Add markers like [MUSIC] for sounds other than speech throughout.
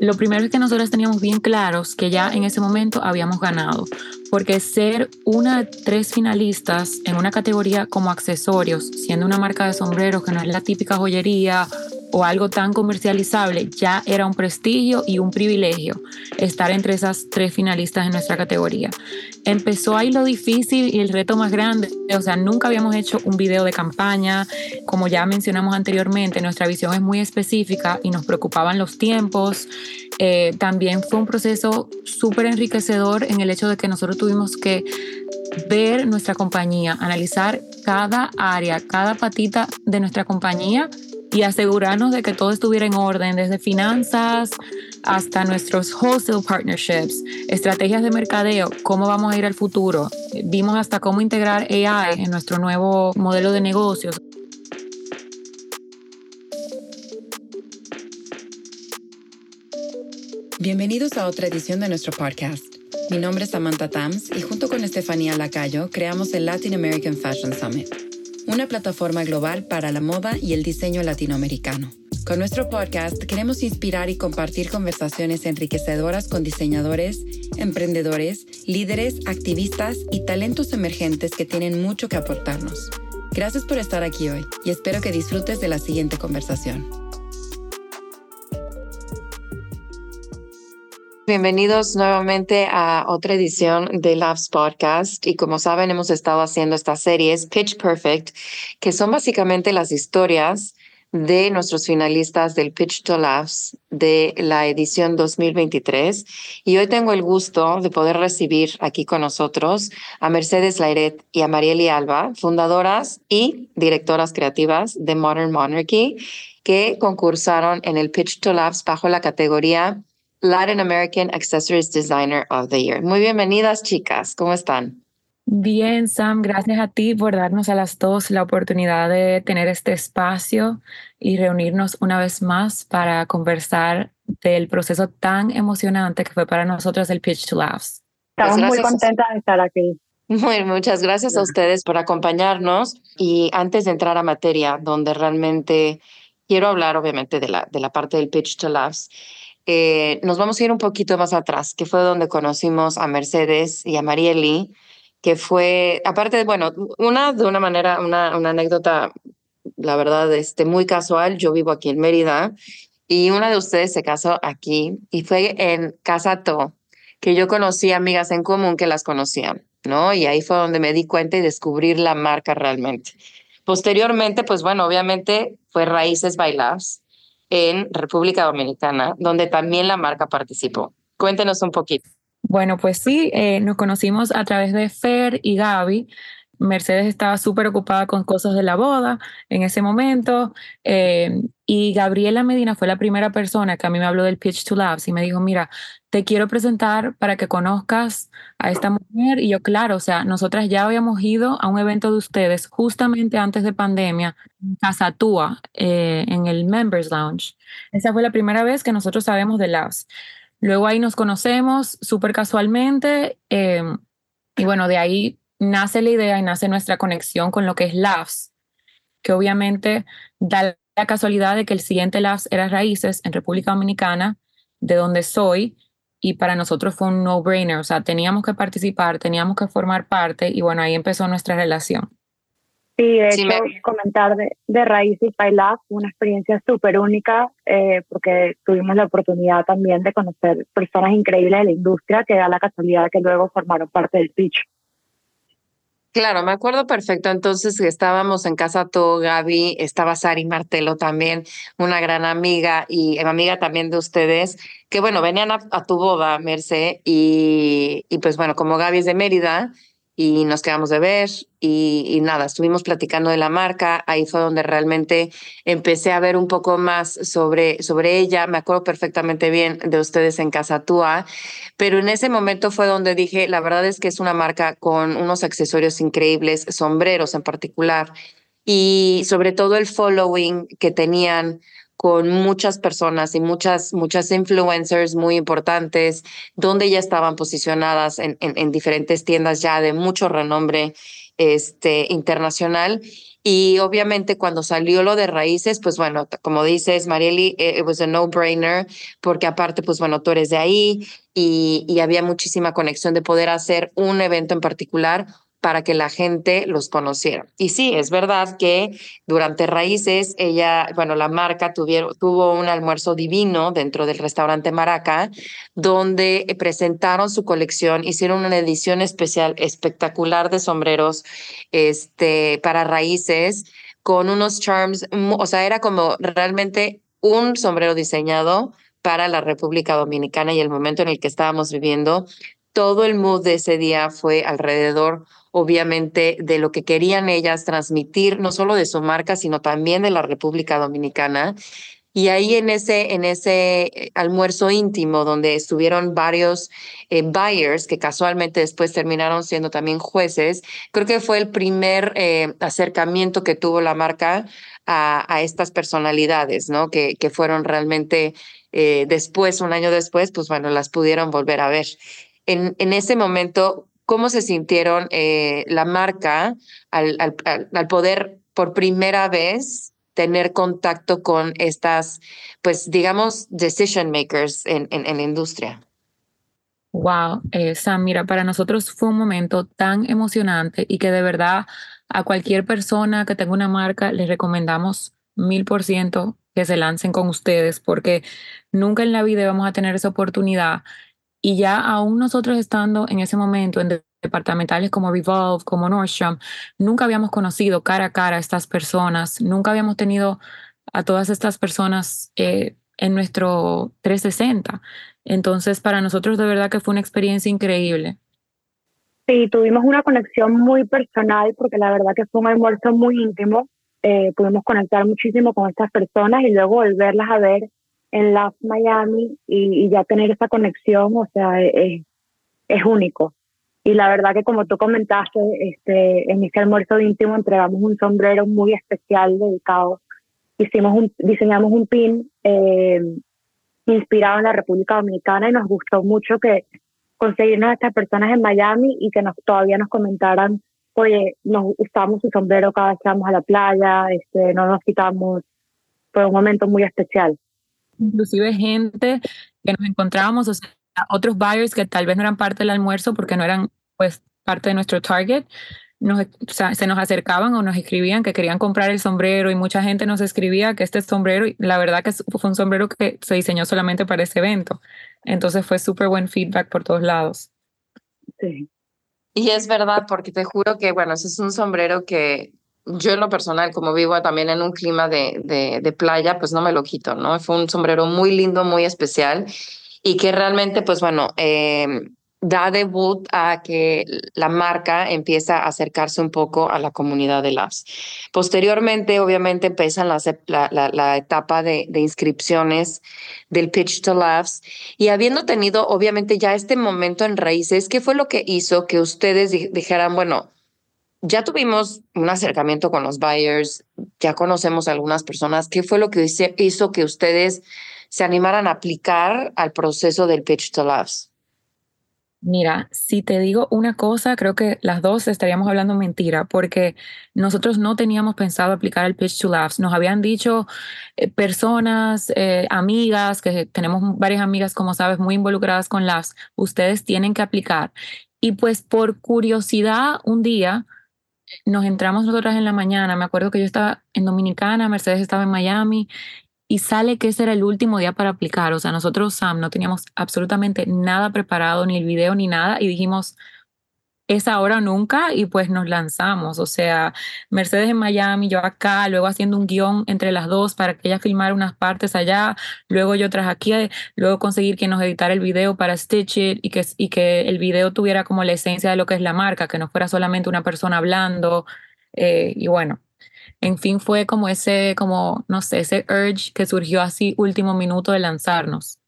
Lo primero es que nosotros teníamos bien claros que ya en ese momento habíamos ganado, porque ser una de tres finalistas en una categoría como accesorios, siendo una marca de sombreros que no es la típica joyería o algo tan comercializable, ya era un prestigio y un privilegio estar entre esas tres finalistas en nuestra categoría. Empezó ahí lo difícil y el reto más grande, o sea, nunca habíamos hecho un video de campaña, como ya mencionamos anteriormente, nuestra visión es muy específica y nos preocupaban los tiempos. Eh, también fue un proceso súper enriquecedor en el hecho de que nosotros tuvimos que ver nuestra compañía, analizar cada área, cada patita de nuestra compañía y asegurarnos de que todo estuviera en orden, desde finanzas hasta nuestros wholesale partnerships, estrategias de mercadeo, cómo vamos a ir al futuro. Vimos hasta cómo integrar AI en nuestro nuevo modelo de negocios. Bienvenidos a otra edición de nuestro podcast. Mi nombre es Samantha Tams y junto con Estefanía Lacayo creamos el Latin American Fashion Summit una plataforma global para la moda y el diseño latinoamericano. Con nuestro podcast queremos inspirar y compartir conversaciones enriquecedoras con diseñadores, emprendedores, líderes, activistas y talentos emergentes que tienen mucho que aportarnos. Gracias por estar aquí hoy y espero que disfrutes de la siguiente conversación. Bienvenidos nuevamente a otra edición de Loves Podcast. Y como saben, hemos estado haciendo estas series Pitch Perfect, que son básicamente las historias de nuestros finalistas del Pitch to Laughs de la edición 2023. Y hoy tengo el gusto de poder recibir aquí con nosotros a Mercedes Lairet y a Marieli Alba, fundadoras y directoras creativas de Modern Monarchy, que concursaron en el Pitch to Laughs bajo la categoría Latin American Accessories Designer of the Year. Muy bienvenidas, chicas. ¿Cómo están? Bien, Sam, gracias a ti por darnos a las dos la oportunidad de tener este espacio y reunirnos una vez más para conversar del proceso tan emocionante que fue para nosotros el Pitch to Laughs. Estamos pues muy contentas de estar aquí. Muy, muchas gracias a ustedes por acompañarnos. Y antes de entrar a materia, donde realmente quiero hablar, obviamente, de la, de la parte del Pitch to Laughs, eh, nos vamos a ir un poquito más atrás, que fue donde conocimos a Mercedes y a Marieli, que fue, aparte, de, bueno, una de una manera, una, una anécdota, la verdad, este, muy casual. Yo vivo aquí en Mérida y una de ustedes se casó aquí y fue en Casa To, que yo conocí amigas en común que las conocían, ¿no? Y ahí fue donde me di cuenta y descubrir la marca realmente. Posteriormente, pues bueno, obviamente fue Raíces Bailables en República Dominicana, donde también la marca participó. Cuéntenos un poquito. Bueno, pues sí, eh, nos conocimos a través de Fer y Gaby. Mercedes estaba súper ocupada con cosas de la boda en ese momento eh, y Gabriela Medina fue la primera persona que a mí me habló del Pitch to Labs y me dijo, mira, te quiero presentar para que conozcas a esta mujer. Y yo, claro, o sea, nosotras ya habíamos ido a un evento de ustedes justamente antes de pandemia, en Casa Tua, eh, en el Members Lounge. Esa fue la primera vez que nosotros sabemos de Labs. Luego ahí nos conocemos súper casualmente eh, y bueno, de ahí nace la idea y nace nuestra conexión con lo que es Labs, que obviamente da la casualidad de que el siguiente Labs era Raíces en República Dominicana, de donde soy, y para nosotros fue un no-brainer, o sea, teníamos que participar, teníamos que formar parte y bueno, ahí empezó nuestra relación. Sí, de hecho, comentar de, de by Labs fue una experiencia súper única eh, porque tuvimos la oportunidad también de conocer personas increíbles de la industria que da la casualidad que luego formaron parte del pitch. Claro, me acuerdo perfecto. Entonces estábamos en casa todo, Gaby, estaba Sari Martelo también, una gran amiga y amiga también de ustedes, que bueno, venían a, tu boda, Merce, y, y pues bueno, como Gaby es de Mérida, y nos quedamos de ver y, nada, estuvimos platicando de la marca, ahí fue donde realmente empecé a ver un poco más sobre, sobre ella, me acuerdo perfectamente bien de ustedes en Casa Túa, pero en ese momento fue donde dije, la verdad es que es una marca con unos accesorios increíbles, sombreros en particular, y sobre todo el following que tenían con muchas personas y muchas, muchas influencers muy importantes, donde ya estaban posicionadas en, en, diferentes tiendas ya de mucho renombre este, internacional. Y obviamente cuando salió lo de raíces, pues bueno, como dices, Marieli, eh, it was a no-brainer, porque aparte, pues bueno, tú eres de ahí y, y había muchísima conexión de poder hacer un evento en particular para que la gente los conociera. Y sí, es verdad que durante Raíces, ella, bueno, la marca tuvieron, tuvo un almuerzo divino dentro del restaurante Maraca, donde presentaron su colección, hicieron una edición especial espectacular de sombreros este, para Raíces, con unos charms, o sea, era como realmente un sombrero diseñado para la República Dominicana y el momento en el que estábamos viviendo, todo el mood de ese día fue alrededor obviamente, de lo que querían ellas transmitir, no solo de su marca, sino también de la República Dominicana. Y ahí en ese, en ese eh, almuerzo íntimo donde estuvieron varios eh, buyers que casualmente después terminaron siendo también jueces, creo que fue el primer eh, acercamiento que tuvo la marca a, a estas personalidades, ¿no? Que, que fueron realmente después, un año después, pues bueno, las pudieron volver a ver. En, en ese momento, cómo se sintieron eh, la marca al, al, poder por primera vez tener contacto con estas, pues digamos, decision makers en, en, la industria. Wow, eh, Sam, mira, para nosotros fue un momento tan emocionante y que de verdad a cualquier persona que tenga una marca les recomendamos mil por ciento que se lancen con ustedes porque nunca en la vida vamos a tener esa oportunidad y ya aún nosotros estando en ese momento en departamentales como Revolve, como Nordstrom, nunca habíamos conocido cara a cara a estas personas, nunca habíamos tenido a todas estas personas eh, en nuestro 360. Entonces, para nosotros de verdad que fue una experiencia increíble. Sí, tuvimos una conexión muy personal porque la verdad que fue un almuerzo muy íntimo. Eh, pudimos conectar muchísimo con estas personas y luego volverlas a ver en Love Miami y, ya tener esa conexión, o sea, es, es único. Y la verdad que como tú comentaste, este, en este almuerzo íntimo entregamos un sombrero muy especial dedicado. Hicimos un, diseñamos un pin eh, inspirado en la República Dominicana y nos gustó mucho que conseguirnos a estas personas en Miami y que nos, todavía nos comentaran, oye, nos usamos su sombrero cada vez que vamos a la playa, este, no nos quitamos. Fue un momento muy especial inclusive gente que nos encontrábamos, o sea, otros buyers que tal vez no eran parte del almuerzo porque no eran pues parte de nuestro target, nos, o sea, se nos acercaban o nos escribían que querían comprar el sombrero y mucha gente nos escribía que este sombrero, la verdad que fue un sombrero que se diseñó solamente para ese evento. Entonces fue súper buen feedback por todos lados. Sí. Y es verdad, porque te juro que, bueno, ese es un sombrero que yo en lo personal, como vivo también en un clima de, de, playa, pues no me lo quito, ¿no? Fue un sombrero muy lindo, muy especial y que realmente, pues bueno, eh, da debut a que la marca empieza a acercarse un poco a la comunidad de Labs. Posteriormente, obviamente, empiezan la, la, etapa de, de, inscripciones del Pitch to Labs y habiendo tenido, obviamente, ya este momento en raíces, ¿qué fue lo que hizo que ustedes dijeran, bueno, ya tuvimos un acercamiento con los buyers, ya conocemos a algunas personas. ¿Qué fue lo que hizo que ustedes se animaran a aplicar al proceso del Pitch to Labs? Mira, si te digo una cosa, creo que las dos estaríamos hablando mentira, porque nosotros no teníamos pensado aplicar el Pitch to Labs. Nos habían dicho eh, personas, eh, amigas, que tenemos varias amigas, como sabes, muy involucradas con Labs, ustedes tienen que aplicar. Y pues por curiosidad, un día nos entramos nosotras en la mañana, me acuerdo que yo estaba en Dominicana, Mercedes estaba en Miami y sale que ese era el último día para aplicar. O sea, nosotros, Sam, no teníamos absolutamente nada preparado, ni el video ni nada, y dijimos, es ahora nunca y pues nos lanzamos. O sea, Mercedes en Miami, yo acá, luego haciendo un guion entre las dos para que ella filmara unas partes allá, luego yo tras aquí, luego conseguir que nos editara el video para Stitch It y que, y que el video tuviera como la esencia de lo que es la marca, que no fuera solamente una persona hablando. Eh, y bueno, en fin, fue como ese, como, no sé, ese urge que surgió así último minuto de lanzarnos.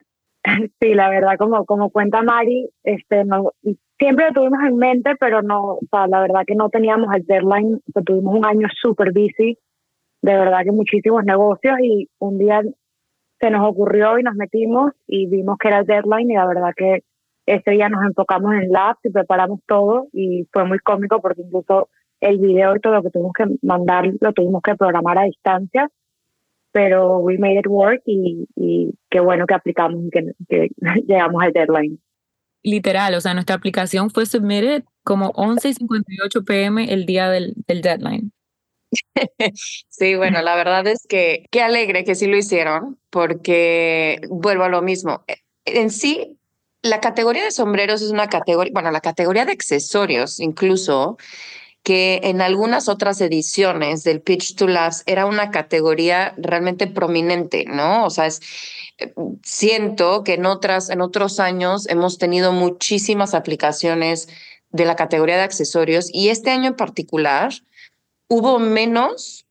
[LAUGHS] Sí, la verdad, como, como cuenta Mari, este, siempre lo tuvimos en mente, pero no, o sea, la verdad que no teníamos el deadline, tuvimos un año súper busy, de verdad que muchísimos negocios y un día se nos ocurrió y nos metimos y vimos que era el deadline y la verdad que ese día nos enfocamos en labs y preparamos todo y fue muy cómico porque incluso el video y todo lo que tuvimos que mandar, lo tuvimos que programar a distancia, pero we made it work y, y qué bueno que aplicamos y que, [LAUGHS] llegamos al deadline. Literal, o sea, nuestra aplicación fue submitted como 11 y 58 pm el día del, del deadline. [LAUGHS] Sí, bueno, la verdad es que qué alegre que sí lo hicieron, porque vuelvo a lo mismo. En sí, la categoría de sombreros es una categoría, bueno, la categoría de accesorios incluso, que en algunas otras ediciones del Pitch to Laughs era una categoría realmente prominente, ¿no? O sea, es, eh, siento que en, otras, en otros años hemos tenido muchísimas aplicaciones de la categoría de accesorios y este año en particular hubo menos,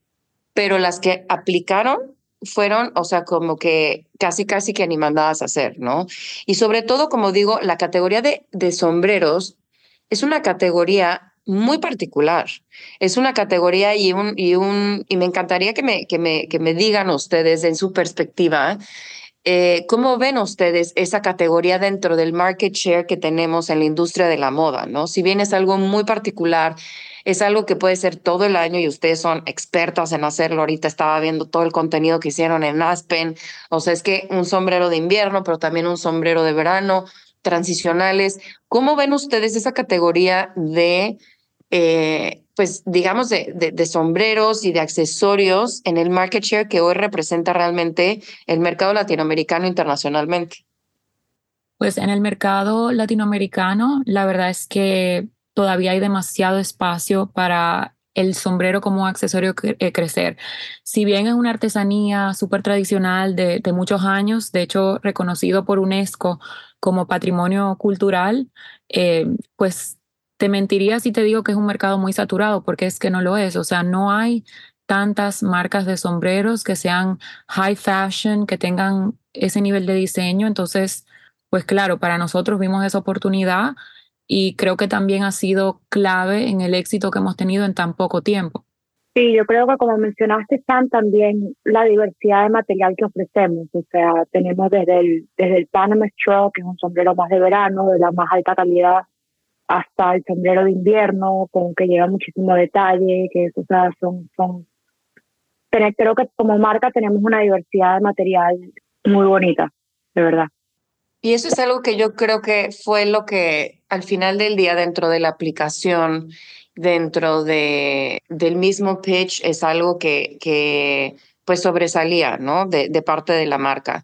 pero las que aplicaron fueron, o sea, como que casi, casi que ni mandadas a hacer, ¿no? Y sobre todo, como digo, la categoría de, de sombreros es una categoría muy particular. Es una categoría y un, y un, y me encantaría que me, que me, que me digan ustedes en su perspectiva, eh, ¿cómo ven ustedes esa categoría dentro del market share que tenemos en la industria de la moda? ¿no? Si bien es algo muy particular, es algo que puede ser todo el año y ustedes son expertas en hacerlo. Ahorita estaba viendo todo el contenido que hicieron en Aspen. O sea, es que un sombrero de invierno, pero también un sombrero de verano, transicionales. ¿Cómo ven ustedes esa categoría de, eh, pues, digamos, de, de, sombreros y de accesorios en el market share que hoy representa realmente el mercado latinoamericano internacionalmente? Pues en el mercado latinoamericano, la verdad es que todavía hay demasiado espacio para el sombrero como accesorio eh, crecer. Si bien es una artesanía súper tradicional de, muchos años, de hecho reconocido por UNESCO como patrimonio cultural, eh, pues te mentiría si te digo que es un mercado muy saturado, porque es que no lo es. O sea, no hay tantas marcas de sombreros que sean high fashion, que tengan ese nivel de diseño. Entonces, pues claro, para nosotros vimos esa oportunidad y creo que también ha sido clave en el éxito que hemos tenido en tan poco tiempo. Sí, yo creo que como mencionaste, están también la diversidad de material que ofrecemos. O sea, tenemos desde el, desde el Panama Straw, que es un sombrero más de verano, de la más alta calidad, hasta el sombrero de invierno, con que lleva muchísimo detalle, que o sea, son, son, creo que como marca tenemos una diversidad de material muy bonita, de verdad. Y eso es algo que yo creo que fue lo que al final del día dentro de la aplicación, dentro de, del mismo pitch, es algo que, que pues sobresalía, ¿no? De, de parte de la marca.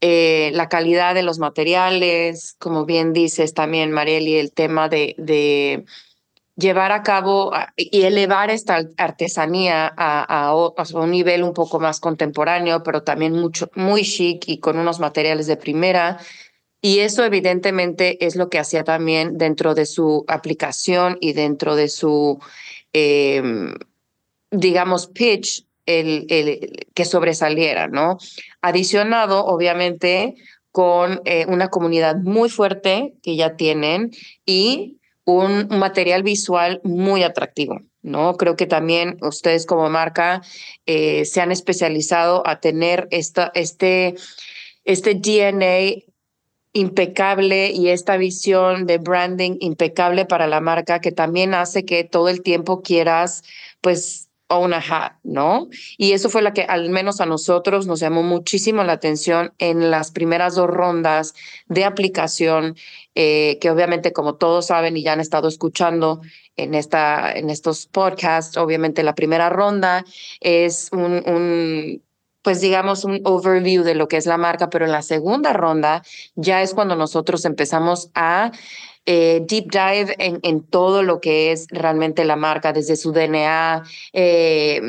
Eh, la calidad de los materiales, como bien dices también, Marieli, el tema de, de llevar a cabo y elevar esta artesanía a, a, a, un nivel un poco más contemporáneo, pero también mucho, muy chic y con unos materiales de primera. Y eso evidentemente es lo que hacía también dentro de su aplicación y dentro de su, em, digamos, pitch, el, el, que sobresaliera, ¿no? Adicionado, obviamente, con eh, una comunidad muy fuerte que ya tienen y un, material visual muy atractivo. ¿no? Creo que también ustedes como marca eh, se han especializado a tener esta, este, este DNA impecable y esta visión de branding impecable para la marca que también hace que todo el tiempo quieras, pues, own a hat, ¿no? Y eso fue la que al menos a nosotros nos llamó muchísimo la atención en las primeras dos rondas de aplicación, eh, que obviamente como todos saben y ya han estado escuchando en, esta, en estos podcasts, obviamente la primera ronda es un, un pues digamos, un overview de lo que es la marca, pero en la segunda ronda ya es cuando nosotros empezamos a eh, deep dive en, todo lo que es realmente la marca, desde su DNA, eh,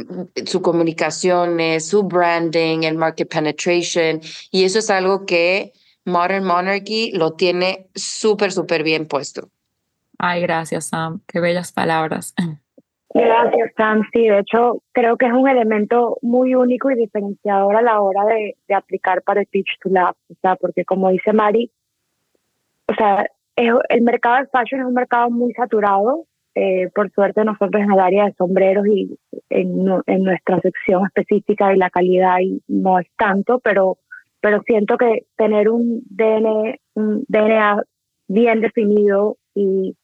su comunicaciones, su branding, el market penetration. Y eso es algo que Modern Monarchy lo tiene súper, súper bien puesto. Ay, gracias, Sam. Qué bellas palabras. [LAUGHS] Gracias, Sam. De hecho, creo que es un elemento muy único y diferenciador a la hora de, aplicar para el Pitch to Lab. O sea, porque como dice Mari, o sea, el mercado de fashion es un mercado muy saturado. Eh, por suerte, nosotros en el área de sombreros y en, en nuestra sección específica y la calidad y no es tanto, pero, pero siento que tener un DNA, un DNA bien definido y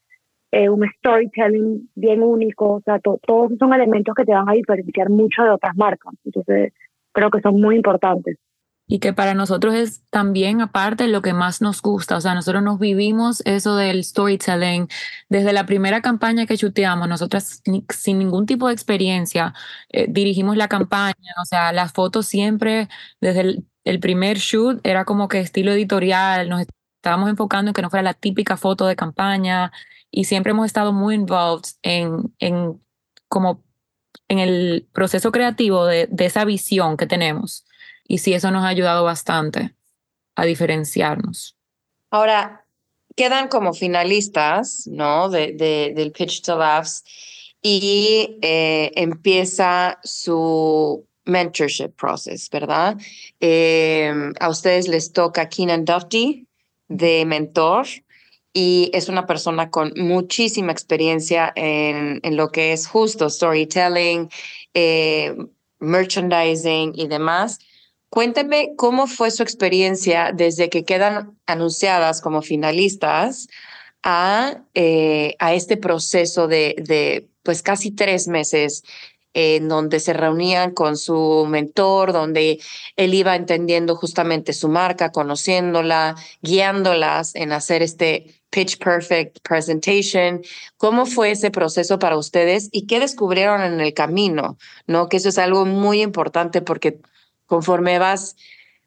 eh, un storytelling bien único, o sea, todos son elementos que te van a diferenciar mucho de otras marcas. Entonces, creo que son muy importantes. Y que para nosotros es también, aparte, lo que más nos gusta. O sea, nosotros nos vivimos eso del storytelling. Desde la primera campaña que chuteamos, nosotras sin ningún tipo de experiencia, eh, dirigimos la campaña. O sea, las fotos siempre, desde el, el primer shoot, era como que estilo editorial. Nos estábamos enfocando en que no fuera la típica foto de campaña y siempre hemos estado muy involved en, en como en el proceso creativo de, de, esa visión que tenemos. Y sí, eso nos ha ayudado bastante a diferenciarnos. Ahora, quedan como finalistas, ¿no? De, de del Pitch to Laughs y eh, empieza su mentorship process, ¿verdad? Eh, a ustedes les toca Keenan Duffy de mentor y es una persona con muchísima experiencia en, en lo que es justo storytelling, eh, merchandising y demás. Cuénteme cómo fue su experiencia desde que quedan anunciadas como finalistas a, eh, a este proceso de, de pues casi tres meses en donde se reunían con su mentor, donde él iba entendiendo justamente su marca, conociéndola, guiándolas en hacer este pitch perfect presentation. ¿Cómo fue ese proceso para ustedes y qué descubrieron en el camino? ¿No? Que eso es algo muy importante porque conforme vas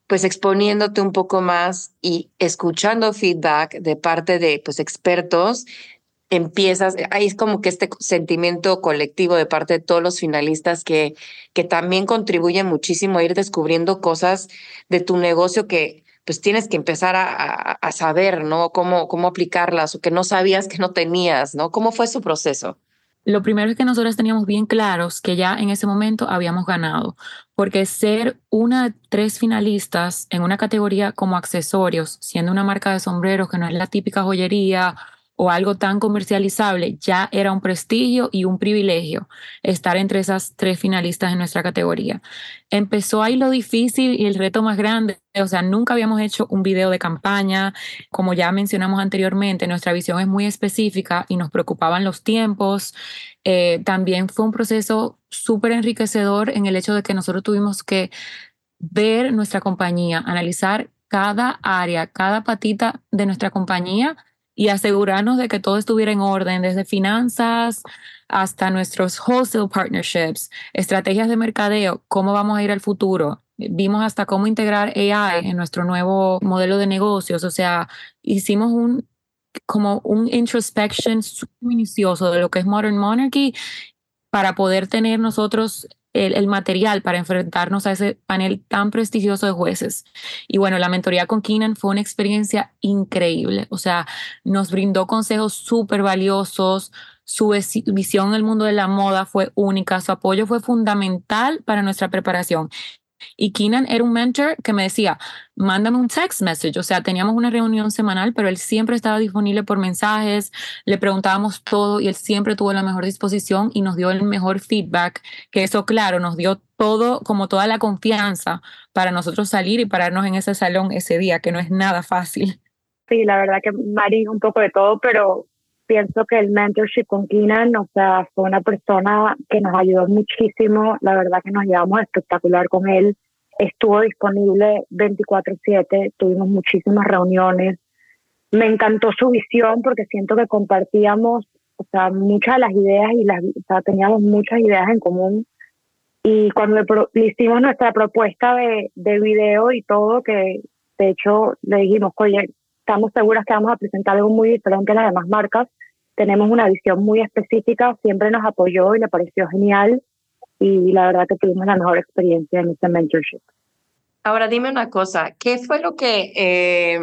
pues exponiéndote un poco más y escuchando feedback de parte de pues expertos, empiezas, ahí es como que este sentimiento colectivo de parte de todos los finalistas que, que también contribuye muchísimo a ir descubriendo cosas de tu negocio que pues tienes que empezar a, a, saber, ¿no? Cómo, cómo aplicarlas o que no sabías que no tenías, ¿no? ¿Cómo fue su proceso? Lo primero es que nosotros teníamos bien claros que ya en ese momento habíamos ganado, porque ser una de tres finalistas en una categoría como accesorios, siendo una marca de sombreros que no es la típica joyería o algo tan comercializable, ya era un prestigio y un privilegio estar entre esas tres finalistas en nuestra categoría. Empezó ahí lo difícil y el reto más grande, o sea, nunca habíamos hecho un video de campaña, como ya mencionamos anteriormente, nuestra visión es muy específica y nos preocupaban los tiempos. Eh, también fue un proceso súper enriquecedor en el hecho de que nosotros tuvimos que ver nuestra compañía, analizar cada área, cada patita de nuestra compañía y asegurarnos de que todo estuviera en orden, desde finanzas hasta nuestros wholesale partnerships, estrategias de mercadeo, cómo vamos a ir al futuro. Vimos hasta cómo integrar AI en nuestro nuevo modelo de negocios, o sea, hicimos un como un introspection minucioso de lo que es Modern Monarchy para poder tener nosotros el, material para enfrentarnos a ese panel tan prestigioso de jueces. Y bueno, la mentoría con Keenan fue una experiencia increíble. O sea, nos brindó consejos súper valiosos. Su visión en el mundo de la moda fue única. Su apoyo fue fundamental para nuestra preparación. Y Keenan era un mentor que me decía, mándame un text message. O sea, teníamos una reunión semanal, pero él siempre estaba disponible por mensajes, le preguntábamos todo y él siempre tuvo la mejor disposición y nos dio el mejor feedback, que eso, claro, nos dio todo, como toda la confianza para nosotros salir y pararnos en ese salón ese día, que no es nada fácil. Sí, la verdad que Mari un poco de todo, pero pienso que el mentorship con Keenan, o sea, fue una persona que nos ayudó muchísimo, la verdad que nos llevamos espectacular con él, estuvo disponible 24/7, tuvimos muchísimas reuniones, me encantó su visión porque siento que compartíamos, o sea, muchas de las ideas y las, o sea, teníamos muchas ideas en común. Y cuando le, hicimos nuestra propuesta de, de video y todo, que de hecho le dijimos, oye, estamos seguras que vamos a presentar algo muy diferente a las demás marcas. Tenemos una visión muy específica, siempre nos apoyó y le pareció genial y la verdad que tuvimos la mejor experiencia en este mentorship. Ahora dime una cosa, ¿qué fue lo que eh,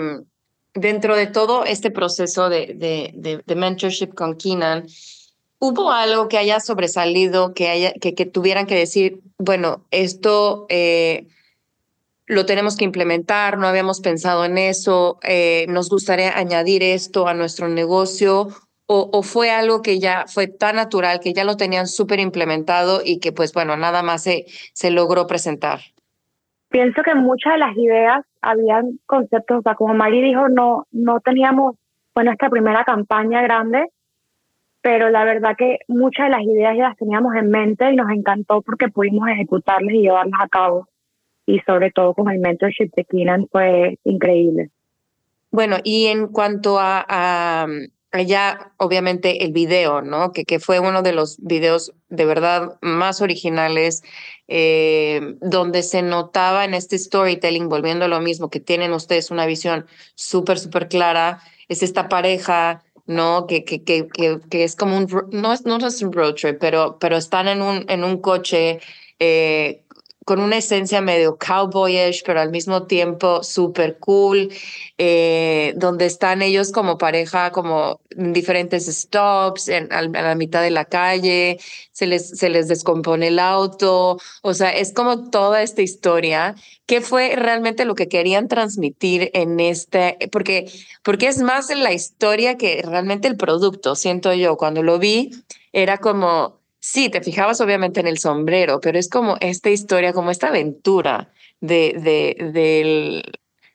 dentro de todo este proceso de, de, de, mentorship con Keenan, hubo algo que haya sobresalido, que, haya, que, que tuvieran que decir, bueno, esto... Eh, lo tenemos que implementar, no habíamos pensado en eso, eh, nos gustaría añadir esto a nuestro negocio o, fue algo que ya fue tan natural que ya lo tenían súper implementado y que pues bueno, nada más se, se logró presentar. Pienso que muchas de las ideas habían conceptos, o sea, como Mari dijo, no, no teníamos, bueno, esta primera campaña grande, pero la verdad que muchas de las ideas ya las teníamos en mente y nos encantó porque pudimos ejecutarlas y llevarlas a cabo. Y sobre todo con el mentorship de Keenan fue increíble. Bueno, y en cuanto a, a, ya obviamente el video, ¿no? Que, que fue uno de los videos de verdad más originales, eh, donde se notaba en este storytelling, volviendo a lo mismo, que tienen ustedes una visión súper, súper clara, es esta pareja, ¿no? Que, que, que, que, es como un, no es, no es un road trip, pero, pero están en un, en un coche eh, con una esencia medio cowboyish, pero al mismo tiempo súper cool, eh, donde están ellos como pareja, como en diferentes stops, en, a la mitad de la calle, se les, se les descompone el auto, o sea, es como toda esta historia. ¿Qué fue realmente lo que querían transmitir en este? Porque, porque es más la historia que realmente el producto, siento yo. Cuando lo vi, era como Sí, te fijabas obviamente en el sombrero, pero es como esta historia, como esta aventura de, de, del,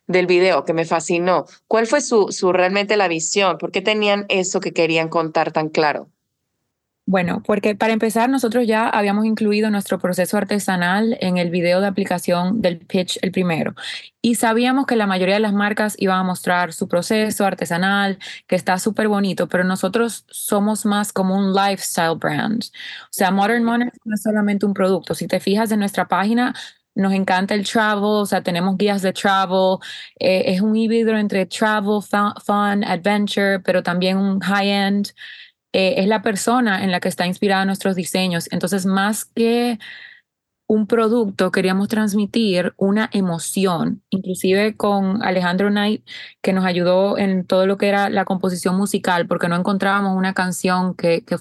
del video que me fascinó. ¿Cuál fue su, su realmente la visión? ¿Por qué tenían eso que querían contar tan claro? Bueno, porque para empezar, nosotros ya habíamos incluido nuestro proceso artesanal en el video de aplicación del pitch, el primero. Y sabíamos que la mayoría de las marcas iban a mostrar su proceso artesanal, que está súper bonito, pero nosotros somos más como un lifestyle brand. O sea, Modern Monarch no es solamente un producto. Si te fijas en nuestra página, nos encanta el travel, o sea, tenemos guías de travel, eh, es un híbrido entre travel, fun, adventure, pero también un high-end. Eh, es la persona en la que está inspirada nuestros diseños. Entonces, más que un producto, queríamos transmitir una emoción, inclusive con Alejandro Knight, que nos ayudó en todo lo que era la composición musical, porque no encontrábamos una canción que, que,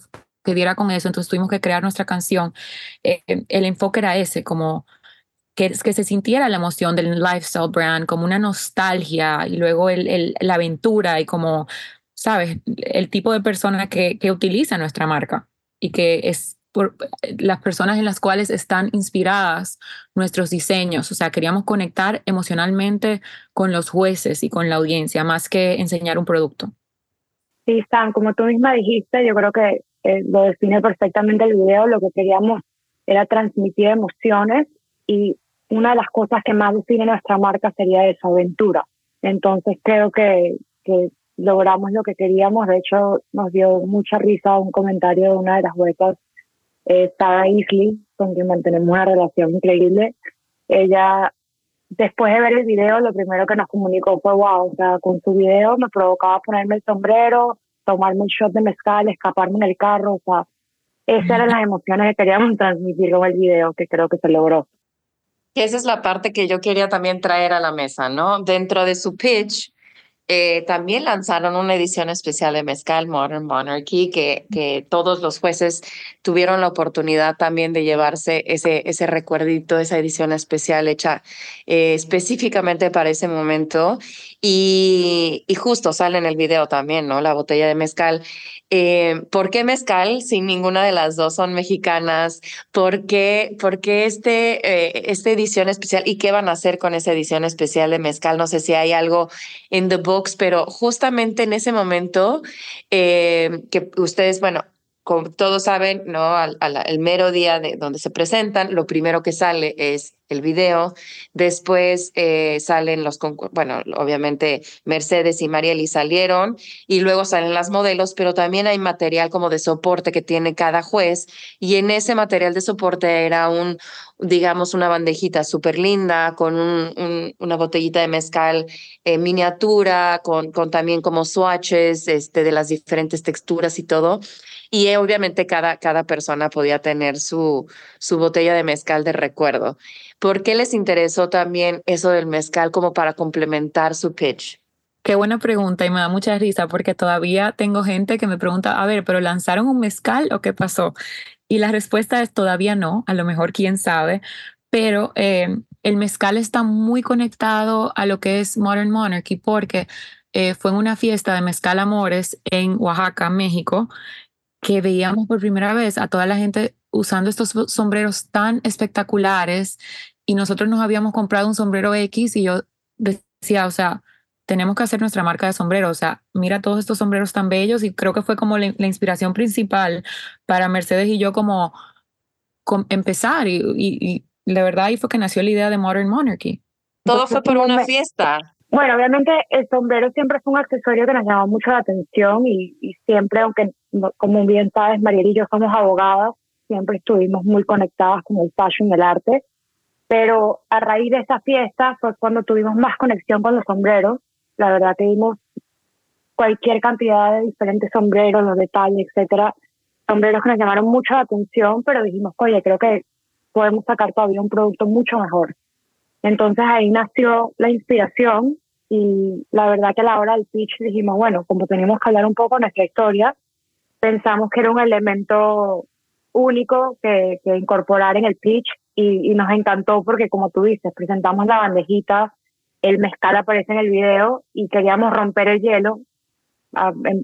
diera con eso, entonces tuvimos que crear nuestra canción. Eh, el enfoque era ese, como que, se sintiera la emoción del lifestyle brand, como una nostalgia y luego el, la aventura y como sabes, el tipo de persona que, que utiliza nuestra marca y que es por las personas en las cuales están inspiradas nuestros diseños. O sea, queríamos conectar emocionalmente con los jueces y con la audiencia, más que enseñar un producto. Sí, Stan, como tú misma dijiste, yo creo que eh, lo define perfectamente el video. Lo que queríamos era transmitir emociones y una de las cosas que más define nuestra marca sería esa aventura. Entonces creo que, que logramos lo que queríamos. De hecho, nos dio mucha risa un comentario de una de las huecas, eh, Sarah Isley, con quien mantenemos una relación increíble. Ella, después de ver el video, lo primero que nos comunicó fue, wow, o sea, con su video me provocaba ponerme el sombrero, tomarme el shot de mezcal, escaparme en el carro, o sea, esas eran las emociones que queríamos transmitir con el video, que creo que se logró. esa es la parte que yo quería también traer a la mesa, ¿no? Dentro de su pitch, eh, también lanzaron una edición especial de Mezcal Modern Monarchy que, que todos los jueces tuvieron la oportunidad también de llevarse ese, ese recuerdito, esa edición especial hecha eh, específicamente para ese momento. Y, y, justo sale en el video también, ¿no? La botella de mezcal. Eh, ¿Por qué mezcal si ninguna de las dos son mexicanas? ¿Por qué, por qué este, eh, esta edición especial? ¿Y qué van a hacer con esa edición especial de mezcal? No sé si hay algo en The Pero justamente en ese momento eh, que ustedes, bueno, como todos saben, ¿no? Al, el mero día de donde se presentan, lo primero que sale es el video. Después eh, salen los, bueno, obviamente Mercedes y Marieli salieron y luego salen las modelos, pero también hay material como de soporte que tiene cada juez y en ese material de soporte era un, digamos, una bandejita súper linda con un, una botellita de mezcal en miniatura, con, con también como swatches este, de las diferentes texturas y todo. Y eh, obviamente cada, cada persona podía tener su, su botella de mezcal de recuerdo. ¿Por qué les interesó también eso del mezcal como para complementar su pitch? Qué buena pregunta y me da mucha risa porque todavía tengo gente que me pregunta, a ver, pero ¿lanzaron un mezcal o qué pasó? Y la respuesta es todavía no, a lo mejor quién sabe, pero eh, el mezcal está muy conectado a lo que es Modern Monarchy porque eh, fue en una fiesta de Mezcal Amores en Oaxaca, México, que veíamos por primera vez a toda la gente usando estos sombreros tan espectaculares y nosotros nos habíamos comprado un sombrero X y yo decía, o sea, tenemos que hacer nuestra marca de sombrero. O sea, mira todos estos sombreros tan bellos y creo que fue como la, inspiración principal para Mercedes y yo como, empezar y, y, la verdad ahí fue que nació la idea de Modern Monarchy. Todo fue por una fiesta. Bueno, obviamente el sombrero siempre fue un accesorio que nos llamó mucho la atención y, siempre, aunque como bien sabes, Mariel y yo somos abogadas, siempre estuvimos muy conectadas con el fashion y el arte, pero a raíz de esa fiesta fue cuando tuvimos más conexión con los sombreros. La verdad que vimos cualquier cantidad de diferentes sombreros, los detalles, etcétera, sombreros que nos llamaron mucho la atención, pero dijimos, oye, creo que podemos sacar todavía un producto mucho mejor. Entonces ahí nació la inspiración y la verdad que a la hora del pitch dijimos, bueno, como tenemos que hablar un poco de nuestra historia, pensamos que era un elemento único que, incorporar en el pitch y, nos encantó porque como tú dices, presentamos la bandejita, el mezcal aparece en el video y queríamos romper el hielo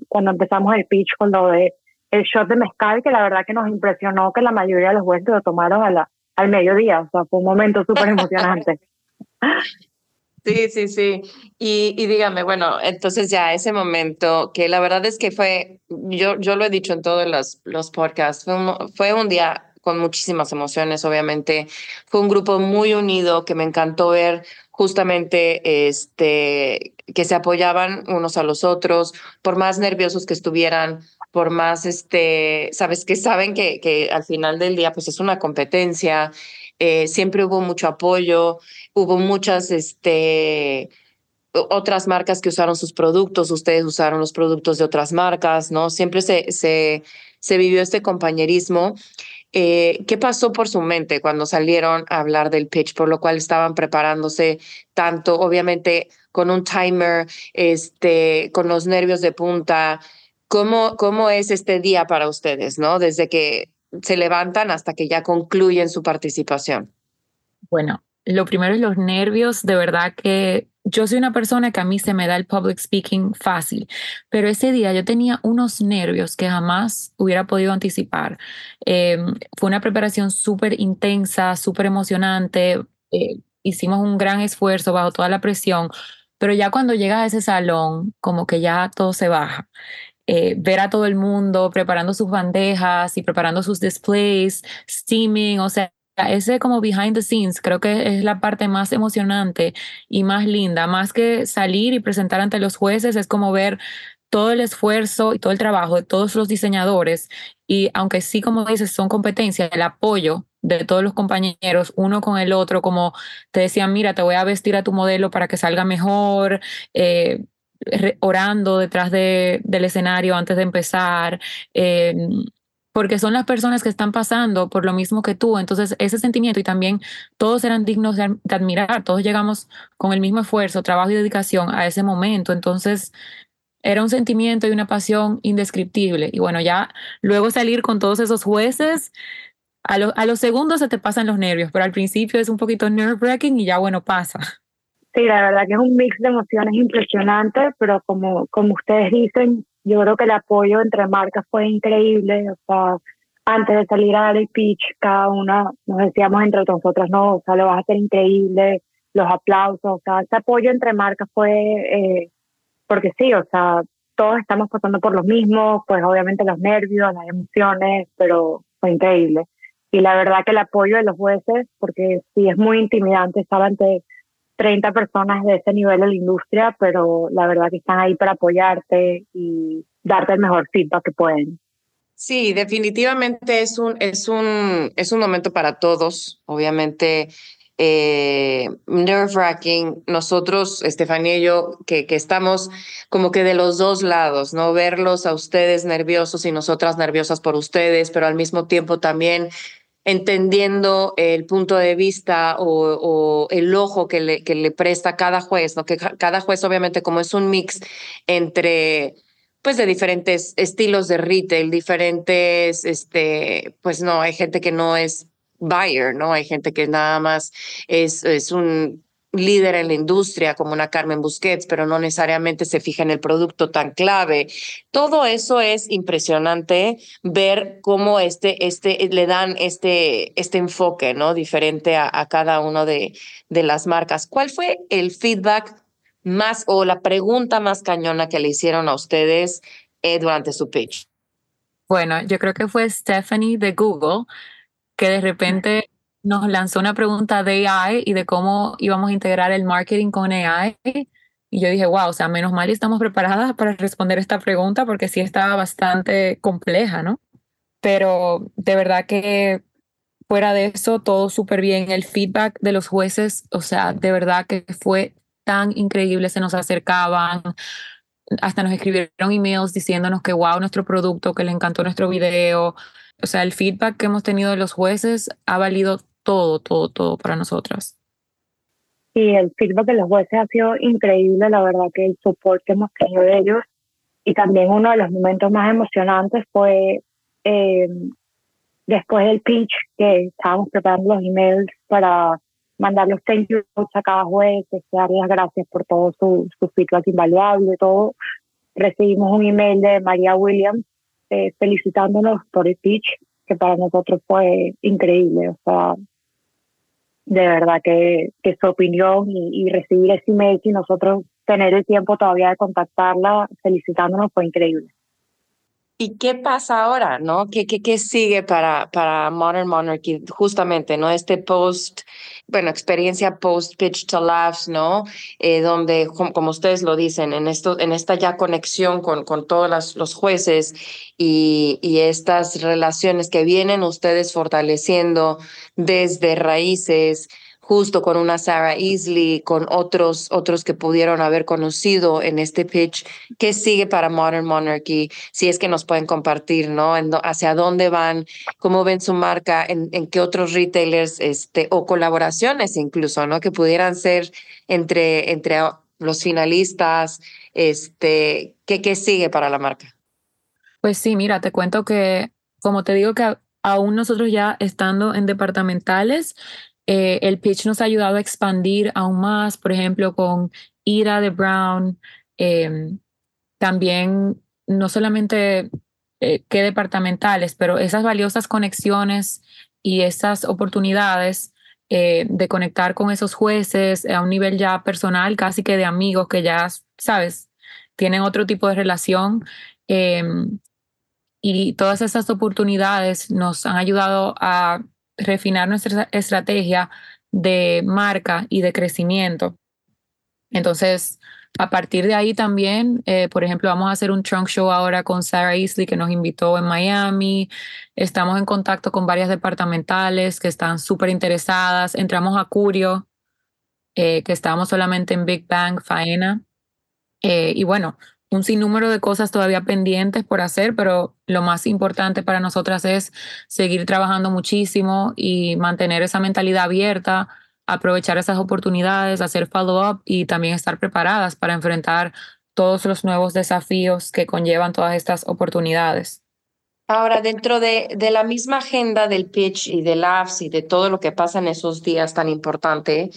cuando empezamos el pitch con lo de el shot de mezcal, que la verdad que nos impresionó que la mayoría de los jueces lo tomaron a la, al mediodía, o sea, fue un momento [LAUGHS] súper emocionante. Sí, sí, sí. Y, y, dígame, bueno, entonces ya ese momento, que la verdad es que fue, yo, yo lo he dicho en todos los, los podcasts, fue un, fue un día con muchísimas emociones, obviamente. Fue un grupo muy unido que me encantó ver justamente este, que se apoyaban unos a los otros, por más nerviosos que estuvieran, por más, este, sabes, que saben que, que al final del día pues es una competencia, eh, siempre hubo mucho apoyo, hubo muchas, este, otras marcas que usaron sus productos, ustedes usaron los productos de otras marcas, ¿no? Siempre se, se, se vivió este compañerismo. Eh, ¿Qué pasó por su mente cuando salieron a hablar del pitch, por lo cual estaban preparándose tanto, obviamente con un timer, este, con los nervios de punta? ¿Cómo, ¿Cómo es este día para ustedes, no? Desde que se levantan hasta que ya concluyen su participación. Bueno, lo primero es los nervios, de verdad que yo soy una persona que a mí se me da el public speaking fácil, pero ese día yo tenía unos nervios que jamás hubiera podido anticipar. Em, fue una preparación súper intensa, súper emocionante. Eh, hicimos un gran esfuerzo bajo toda la presión, pero ya cuando llegas a ese salón, como que ya todo se baja. Eh, ver a todo el mundo preparando sus bandejas y preparando sus displays, steaming, o sea, ese como behind the scenes creo que es la parte más emocionante y más linda, más que salir y presentar ante los jueces, es como ver todo el esfuerzo y todo el trabajo de todos los diseñadores. Y aunque sí, como dices, son competencias, el apoyo de todos los compañeros, uno con el otro, como te decían, mira, te voy a vestir a tu modelo para que salga mejor, eh, orando detrás de, del escenario antes de empezar. Eh, porque son las personas que están pasando por lo mismo que tú. Entonces, ese sentimiento y también todos eran dignos de, admirar, todos llegamos con el mismo esfuerzo, trabajo y dedicación a ese momento. Entonces, era un sentimiento y una pasión indescriptible. Y bueno, ya luego salir con todos esos jueces, a, a los segundos se te pasan los nervios, pero al principio es un poquito nerve-wracking y ya bueno, pasa. Sí, la verdad que es un mix de emociones impresionante, pero como, como ustedes dicen, yo creo que el apoyo entre marcas fue increíble. O sea, antes de salir a dar el pitch, cada una nos decíamos entre nosotras, no, o sea, lo vas a hacer increíble, los aplausos, o sea, ese apoyo entre marcas fue, eh, porque sí, o sea, todos estamos pasando por lo mismo, pues obviamente los nervios, las emociones, pero fue increíble. Y la verdad que el apoyo de los jueces, porque sí es muy intimidante estar ante 30 personas de ese nivel en la industria, pero la verdad que están ahí para apoyarte y darte el mejor feedback que pueden. Sí, definitivamente es un, es un, es un momento para todos. Obviamente, eh, nerve wracking. Nosotros, Estefanía y yo, que, que estamos como que de los dos lados, ¿no? Verlos a ustedes nerviosos y nosotras nerviosas por ustedes, pero al mismo tiempo también entendiendo el punto de vista o, el ojo que le, que le presta cada juez, ¿no? que cada juez obviamente como es un mix entre pues de diferentes estilos de retail, diferentes, este, pues no, hay gente que no es buyer, ¿no? Hay gente que nada más es, es un líder en la industria como una Carmen Busquets, pero no necesariamente se fija en el producto tan clave. Todo eso es impresionante ver cómo este, este, le dan este, este enfoque, ¿no? Diferente a, a cada uno de, de las marcas. ¿Cuál fue el feedback más o la pregunta más cañona que le hicieron a ustedes eh, durante su pitch? Bueno, yo creo que fue Stephanie de Google que de repente nos lanzó una pregunta de AI y de cómo íbamos a integrar el marketing con AI. Y yo dije, wow, o sea, menos mal estamos preparadas para responder esta pregunta porque sí estaba bastante compleja, ¿no? Pero de verdad que fuera de eso, todo súper bien. El feedback de los jueces, o sea, de verdad que fue tan increíble, se nos acercaban, hasta nos escribieron emails diciéndonos que wow, nuestro producto, que le encantó nuestro video. O sea, el feedback que hemos tenido de los jueces ha valido todo, todo, todo para nosotras. Sí, el feedback de los jueces ha sido increíble, la verdad que el soporte que hemos tenido de ellos. Y también uno de los momentos más emocionantes fue eh, después del pitch, que estábamos preparando los emails para mandar los thank yous a cada juez, darle las gracias por todo su, su feedback invaluable, todo. Recibimos un email de María Williams eh, felicitándonos por el pitch, que para nosotros fue increíble. O sea, de verdad que, que su opinión y, y recibir ese email y nosotros tener el tiempo todavía de contactarla felicitándonos fue increíble. ¿Y qué pasa ahora, no? ¿Qué, qué, qué sigue para, para Modern Monarchy? Justamente, ¿no? Este post, bueno, experiencia post Pitch to Laughs, ¿no? Eh, donde, como, ustedes lo dicen, en, esto, en esta ya conexión con, con todos los jueces y, y estas relaciones que vienen ustedes fortaleciendo desde raíces, justo con una Sarah Easley, con otros, otros que pudieron haber conocido en este pitch. ¿Qué sigue para Modern Monarchy? Si es que nos pueden compartir, ¿no? hacia dónde van, cómo ven su marca, en, en qué otros retailers, este, o colaboraciones incluso, ¿no? Que pudieran ser entre, entre los finalistas, este, ¿qué, ¿qué sigue para la marca? Pues sí, mira, te cuento que, como te digo que aún nosotros ya estando en departamentales, eh, el pitch nos ha ayudado a expandir aún más, por ejemplo, con Ira de Brown, em, también no solamente eh, que departamentales, pero esas valiosas conexiones y esas oportunidades eh, de conectar con esos jueces a un nivel ya personal, casi que de amigos que ya, sabes, tienen otro tipo de relación. Em, y todas esas oportunidades nos han ayudado a refinar nuestra estrategia de marca y de crecimiento. Entonces, a partir de ahí también, eh, por ejemplo, vamos a hacer un trunk show ahora con Sarah Easley que nos invitó en Miami. Estamos en contacto con varias departamentales que están súper interesadas. Entramos a Curio, eh, que estábamos solamente en Big Bang, Faena. Eh, y bueno, un sinnúmero de cosas todavía pendientes por hacer, pero lo más importante para nosotras es seguir trabajando muchísimo y mantener esa mentalidad abierta, aprovechar esas oportunidades, hacer follow-up y también estar preparadas para enfrentar todos los nuevos desafíos que conllevan todas estas oportunidades. Ahora, dentro de, de la misma agenda del pitch y del apps y de todo lo que pasa en esos días tan importante,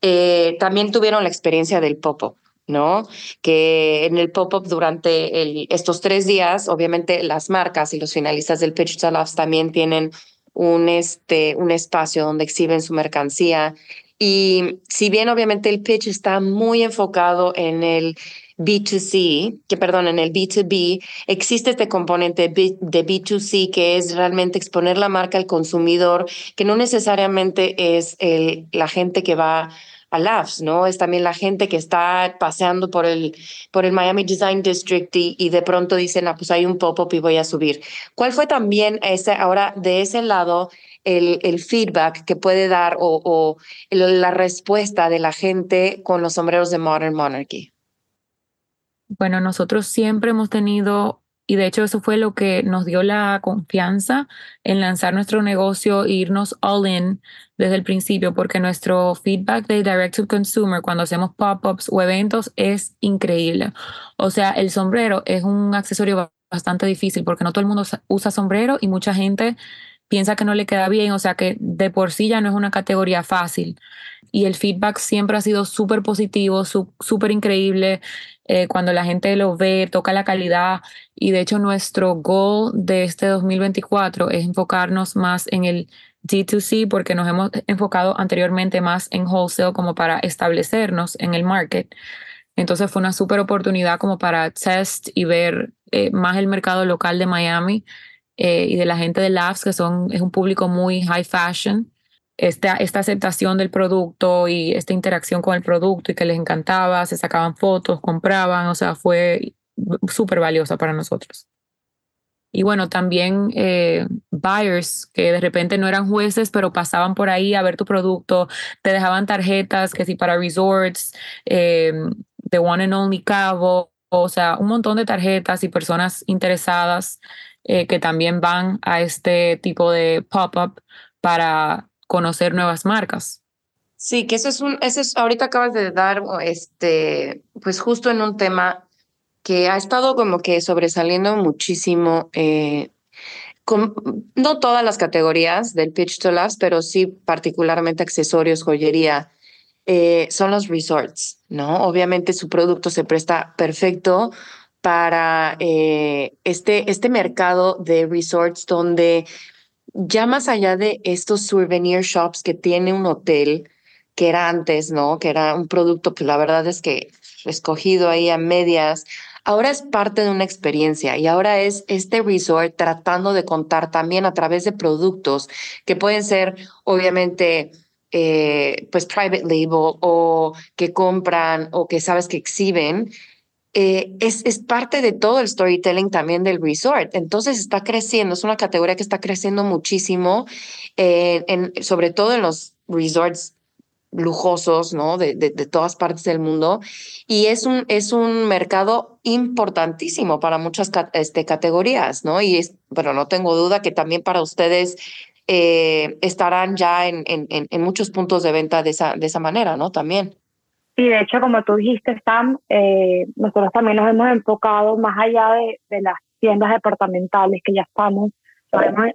eh, también tuvieron la experiencia del pop-up. ¿No? Que en el pop-up durante estos tres días, obviamente las marcas y los finalistas del Pitch Labs también tienen un, este, un espacio donde exhiben su mercancía. Y si bien obviamente el pitch está muy enfocado en el B2C, que perdón, en el B2B, existe este componente de B2C que es realmente exponer la marca al consumidor, que no necesariamente es el, la gente que va ¿no? Es también la gente que está paseando por el, por el Miami Design District y, de pronto dicen, ah, pues hay un pop-up y voy a subir. ¿Cuál fue también ese, ahora de ese lado el, el feedback que puede dar o la respuesta de la gente con los sombreros de Modern Monarchy? Bueno, nosotros siempre hemos tenido y de hecho eso fue lo que nos dio la confianza en lanzar nuestro negocio e irnos all in desde el principio, porque nuestro feedback de direct to consumer cuando hacemos pop-ups o eventos es increíble. O sea, el sombrero es un accesorio bastante difícil porque no todo el mundo usa sombrero y mucha gente piensa que no le queda bien, o sea que de por sí ya no es una categoría fácil. Y el feedback siempre ha sido súper positivo, súper increíble. Eh, cuando la gente lo ve, toca la calidad. Y de hecho nuestro goal de este 2024 es enfocarnos más en el D2C porque nos hemos enfocado anteriormente más en wholesale como para establecernos en el market. Entonces fue una súper oportunidad como para test y ver eh, más el mercado local de Miami eh, y de la gente de Labs, que son, es un público muy high fashion. Esta, esta aceptación del producto y esta interacción con el producto y que les encantaba, se sacaban fotos, compraban, o sea, fue súper valiosa para nosotros. Y bueno, también eh, buyers que de repente no eran jueces, pero pasaban por ahí a ver tu producto, te dejaban tarjetas, que si para resorts, eh, The One and Only Cabo, o sea, un montón de tarjetas y personas interesadas eh, que también van a este tipo de pop-up para conocer nuevas marcas. Sí, que eso es un, eso es, ahorita acabas de dar, este, pues justo en un tema que ha estado como que sobresaliendo muchísimo, eh, con, no todas las categorías del Pitch to Labs, pero sí particularmente accesorios, joyería, eh, son los resorts, ¿no? Obviamente su producto se presta perfecto para eh, este, este mercado de resorts donde ya más allá de estos souvenir shops que tiene un hotel, que era antes, ¿no? Que era un producto que la verdad es que escogido ahí a medias, ahora es parte de una experiencia y ahora es este resort tratando de contar también a través de productos que pueden ser obviamente eh, pues private label o que compran o que sabes que exhiben. Eh, es, es parte de todo el storytelling también del resort. Entonces está creciendo, es una categoría que está creciendo muchísimo, eh, en, sobre todo en los resorts lujosos, ¿no? De, de, todas partes del mundo. Y es un, es un mercado importantísimo para muchas este, categorías, ¿no? Y es, bueno, no tengo duda que también para ustedes eh, estarán ya en, en, en, muchos puntos de venta de esa, de esa manera, ¿no? También. Sí, de hecho, como tú dijiste, Sam, eh, nosotros también nos hemos enfocado más allá de, de las tiendas departamentales que ya estamos, nos hemos,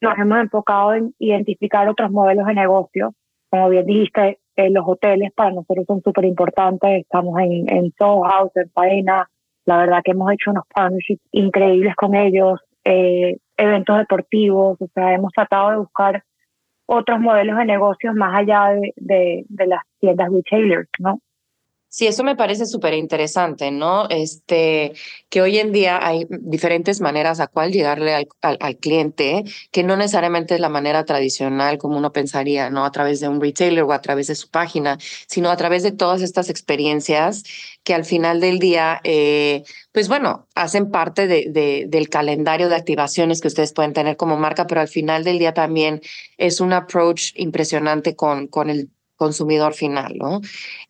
nos hemos enfocado en identificar otros modelos de negocio. Como bien dijiste, eh, los hoteles para nosotros son súper importantes. Estamos en, en Soho House, en Faena. La verdad que hemos hecho unos partnerships increíbles con ellos. Eh, eventos deportivos, o sea, hemos tratado de buscar otros modelos de negocios más allá de, de, de las tiendas retailers, ¿no? Sí, eso me parece súper interesante, ¿no? Este, que hoy en día hay diferentes maneras a cuál llegarle al, al, cliente, que no necesariamente es la manera tradicional como uno pensaría, ¿no? A través de un retailer o a través de su página, sino a través de todas estas experiencias que al final del día, eh, pues bueno, hacen parte de, de, del calendario de activaciones que ustedes pueden tener como marca, pero al final del día también es un approach impresionante con, con el consumidor final, ¿no?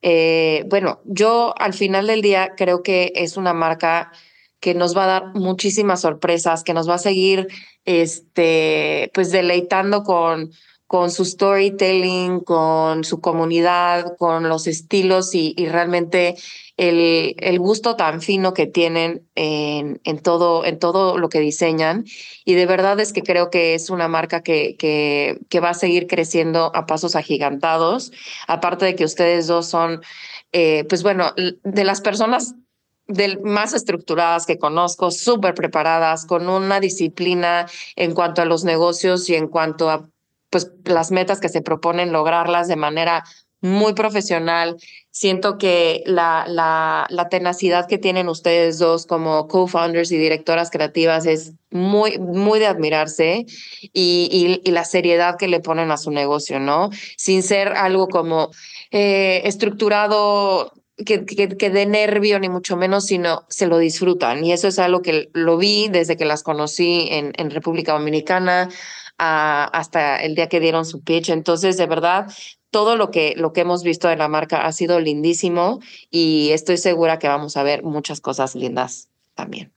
Eh, bueno, yo al final del día creo que es una marca que nos va a dar muchísimas sorpresas, que nos va a seguir, este, pues deleitando con con su storytelling, con su comunidad, con los estilos y, y realmente el, el, gusto tan fino que tienen en, en, todo, en todo lo que diseñan. Y de verdad es que creo que es una marca que, que, que va a seguir creciendo a pasos agigantados. Aparte de que ustedes dos son, eh, pues bueno, de las personas del, más estructuradas que conozco, súper preparadas, con una disciplina en cuanto a los negocios y en cuanto a pues las metas que se proponen lograrlas de manera muy profesional. Siento que la, la, tenacidad que tienen ustedes dos como co-founders y directoras creativas es muy, muy de admirarse y, y, la seriedad que le ponen a su negocio, ¿no? Sin ser algo como eh, estructurado que, que, que de nervio, ni mucho menos, sino se lo disfrutan. Y eso es algo que lo vi desde que las conocí en, en República Dominicana hasta el día que dieron su pitch. Entonces, de verdad, todo lo que, lo que hemos visto de la marca ha sido lindísimo y estoy segura que vamos a ver muchas cosas lindas también.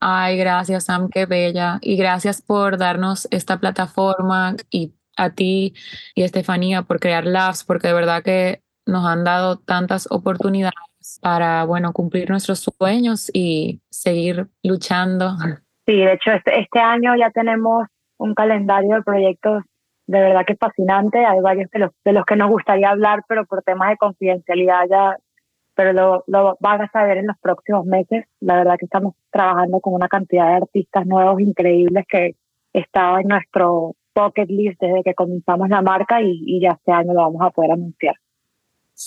Ay, gracias, Sam, qué bella. Y gracias por darnos esta plataforma y a ti y a Estefanía por crear Labs, porque de verdad que nos han dado tantas oportunidades para, bueno, cumplir nuestros sueños y seguir luchando. Sí, de hecho, este, este año ya tenemos un calendario de proyectos de verdad que es fascinante. Hay varios de los, de los que nos gustaría hablar, pero por temas de confidencialidad ya, pero lo, lo van a saber en los próximos meses. La verdad que estamos trabajando con una cantidad de artistas nuevos increíbles que estaba en nuestro pocket list desde que comenzamos la marca y, y ya este año lo vamos a poder anunciar.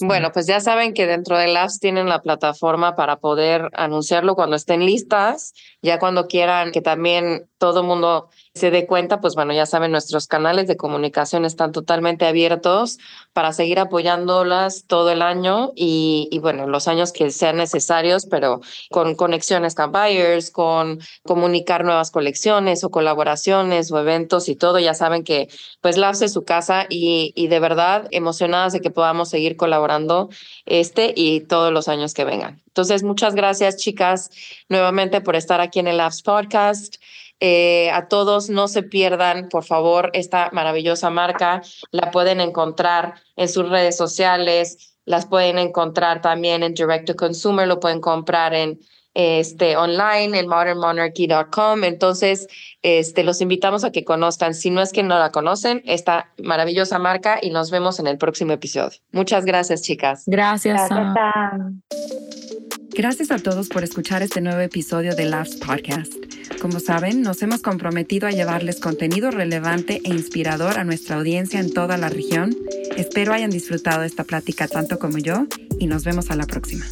Bueno, pues ya saben que dentro de Labs tienen la plataforma para poder anunciarlo cuando estén listas. Ya cuando quieran que también todo el mundo se dé cuenta, pues bueno, ya saben, nuestros canales de comunicación están totalmente abiertos para seguir apoyándolas todo el año y, bueno, los años que sean necesarios, pero con conexiones con buyers, con comunicar nuevas colecciones o colaboraciones o eventos y todo. Ya saben que pues Labs es su casa y, y de verdad emocionadas de que podamos seguir colaborando este y todos los años que vengan. Entonces, muchas gracias, chicas, nuevamente por estar aquí en el Labs Podcast. Eh, a todos no se pierdan, por favor, esta maravillosa marca. La pueden encontrar en sus redes sociales, las pueden encontrar también en Direct to Consumer, lo pueden comprar en este online en modernmonarchy.com. Entonces, este los invitamos a que conozcan, si no es que no la conocen, esta maravillosa marca y nos vemos en el próximo episodio. Muchas gracias, chicas. Gracias. Gracias, Gracias a todos por escuchar este nuevo episodio de Laughs Podcast. Como saben, nos hemos comprometido a llevarles contenido relevante e inspirador a nuestra audiencia en toda la región. Espero hayan disfrutado esta plática tanto como yo y nos vemos a la próxima.